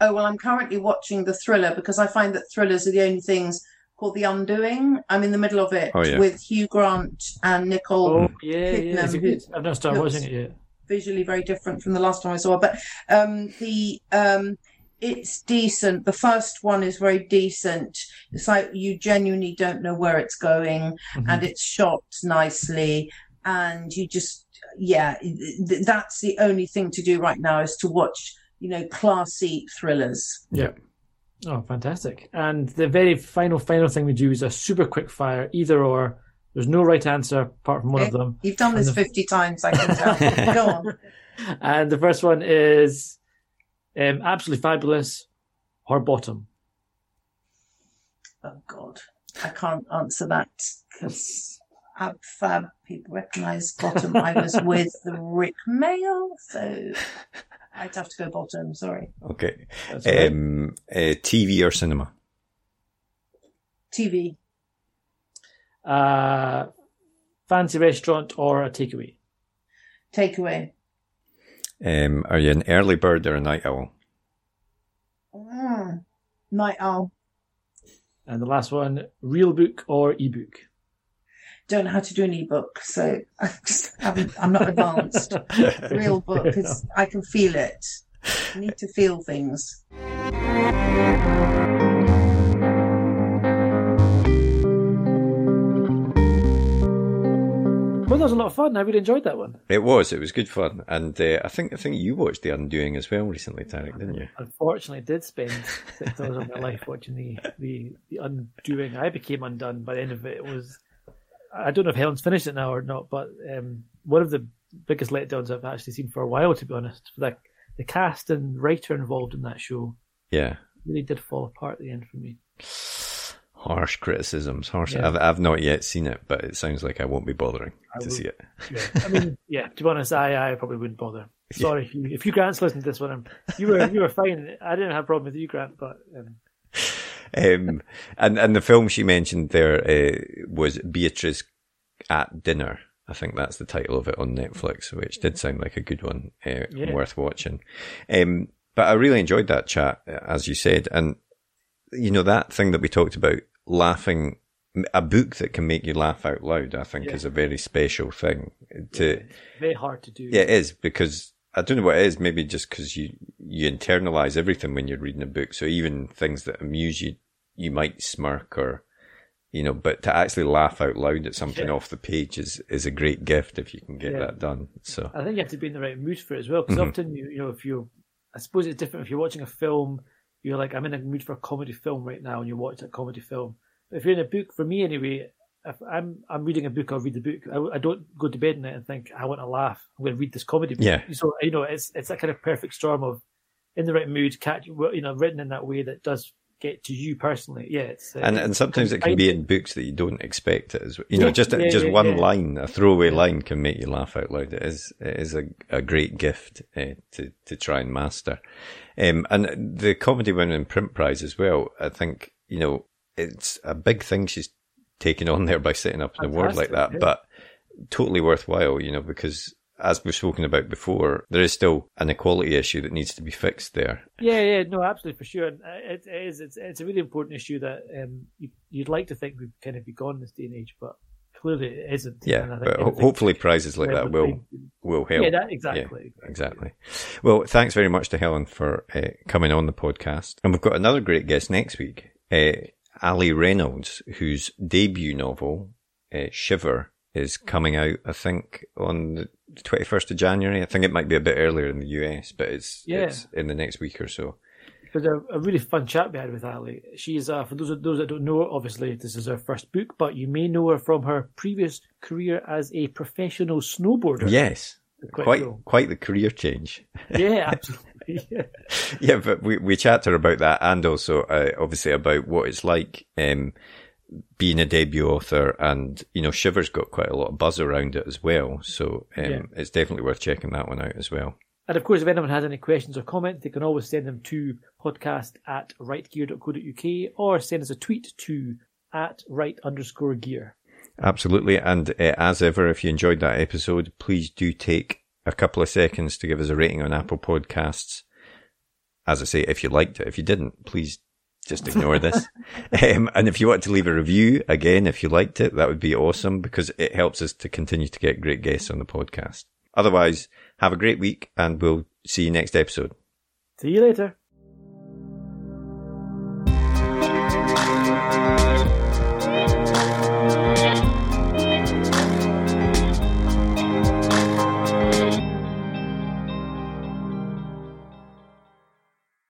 oh well i'm currently watching the thriller because i find that thrillers are the only things called the undoing i'm in the middle of it Oh, yeah. with hugh grant and nicole Oh, yeah, yeah. It good? I've not started watching it yet. visually very different from the last time I saw it. But um, the um, it's decent. The first one is very decent. It's like you genuinely don't know where it's going, Mhm. and it's shot nicely, and you just yeah, th- that's the only thing to do right now is to watch you know classy thrillers. Yeah. Oh, fantastic. And the very final, final thing we do is a super quick fire, either or. There's no right answer apart from one of them. You've done this the- fifty times, I can tell. Go on. And the first one is um, absolutely fabulous or bottom. Oh God, I can't answer that because Ab Fab people recognise bottom. I was with the Rik Mayall, so I'd have to go bottom. Sorry, Okay. That's all right. Um, uh, TV or cinema? TV, uh, fancy restaurant or a takeaway. takeaway. Um, are you an early bird or a night owl? Mm. Night owl, And the last one, real book or ebook. don't know how to do an ebook, so I just haven't. I'm not advanced. Real book because I can feel it. I need to feel things. Was a lot of fun. I really enjoyed that one. It was. It was good fun, and uh, I think I think you watched The Undoing as well recently, Tarek, didn't you? Unfortunately, I did spend six hours of my life watching the, the the Undoing. I became undone by the end of it. It was. I don't know if Helen's finished it now or not, but um, one of the biggest letdowns I've actually seen for a while, to be honest. The the cast and writer involved in that show Yeah. really did fall apart at the end for me. Harsh criticisms. Harsh. Yeah. I've I've not yet seen it, but it sounds like I won't be bothering I to will- see it. Yeah, I mean, yeah. To be honest, I, I probably wouldn't bother. Sorry if you if you Grant's listening to this one. You were you were fine. I didn't have a problem with you, Grant, but um, Um, and and the film she mentioned there uh, was Beatriz at Dinner. I think that's the title of it on Netflix, which did sound like a good one, uh, Yeah. worth watching. Um, but I really enjoyed that chat, as you said, and you know that thing that we talked about, laughing. A book that can make you laugh out loud, I think, Yeah. is a very special thing. To very hard to do. yeah, it is because I don't know what it is. Maybe just because you you internalize everything when you're reading a book. So even things that amuse you, you might smirk or you know, but to actually laugh out loud at something Yeah. off the page is is a great gift if you can get Yeah. that done. So I think you have to be in the right mood for it as well. Because Mhm. often, you you know, if you're, I suppose it's different if you're watching a film. You're like, I'm in a mood for a comedy film right now, and you watch that comedy film. But if you're in a book, for me anyway, if I'm I'm reading a book, I'll read the book. I, I don't go to bed at night and think I want to laugh. I'm going to read this comedy book. Yeah. So you know, it's it's that kind of perfect storm of in the right mood, catch you know, written in that way that does get to you personally. Yeah, it's uh, and and sometimes it can be in books that you don't expect it as you know just yeah, just yeah, one yeah. line a throwaway line can make you laugh out loud it is it is a, a great gift uh, to to try and master um and the comedy women in print prize as well i think you know it's a big thing she's taken on there by setting up an award like that but totally worthwhile you know because as we've spoken about before, there is still an equality issue that needs to be fixed there. Yeah, yeah, no, absolutely for sure. And uh, it, it is. It's it's a really important issue that um you, you'd like to think would kind of be gone in this day and age, but clearly it isn't. Yeah, And I think but ho- hopefully prizes like that will will help. Yeah, that exactly. Exactly. Well, thanks very much to Helen for uh, coming on the podcast. And we've got another great guest next week, uh, Allie Reynolds, whose debut novel, uh, Shiver, is coming out, I think, on the 21st of January. I think it might be a bit earlier in the US, but it's, Yeah. it's in the next week or so. It was a, a really fun chat we had with Allie. She's uh, for those those that don't know, her, obviously this is her first book, but you may know her from her previous career as a professional snowboarder. Yes. Quite Quite, cool. quite the career change. yeah, absolutely. Yeah. yeah, but we, we chat to her about that and also uh, obviously about what it's like um, being a debut author and, you know, Shiver's got quite a lot of buzz around it as well. So um, Yeah. it's definitely worth checking that one out as well. And of course, if anyone has any questions or comments, they can always send them to podcast at writegear.co.uk or send us a tweet to at write underscore gear. Absolutely. And uh, as ever, if you enjoyed that episode, please do take a couple of seconds to give us a rating on Apple Podcasts. As I say, if you liked it, if you didn't, please just ignore this. Um, and if you want to leave a review, again, if you liked it, that would be awesome because it helps us to continue to get great guests on the podcast. Otherwise, have a great week and we'll see you next episode. See you later.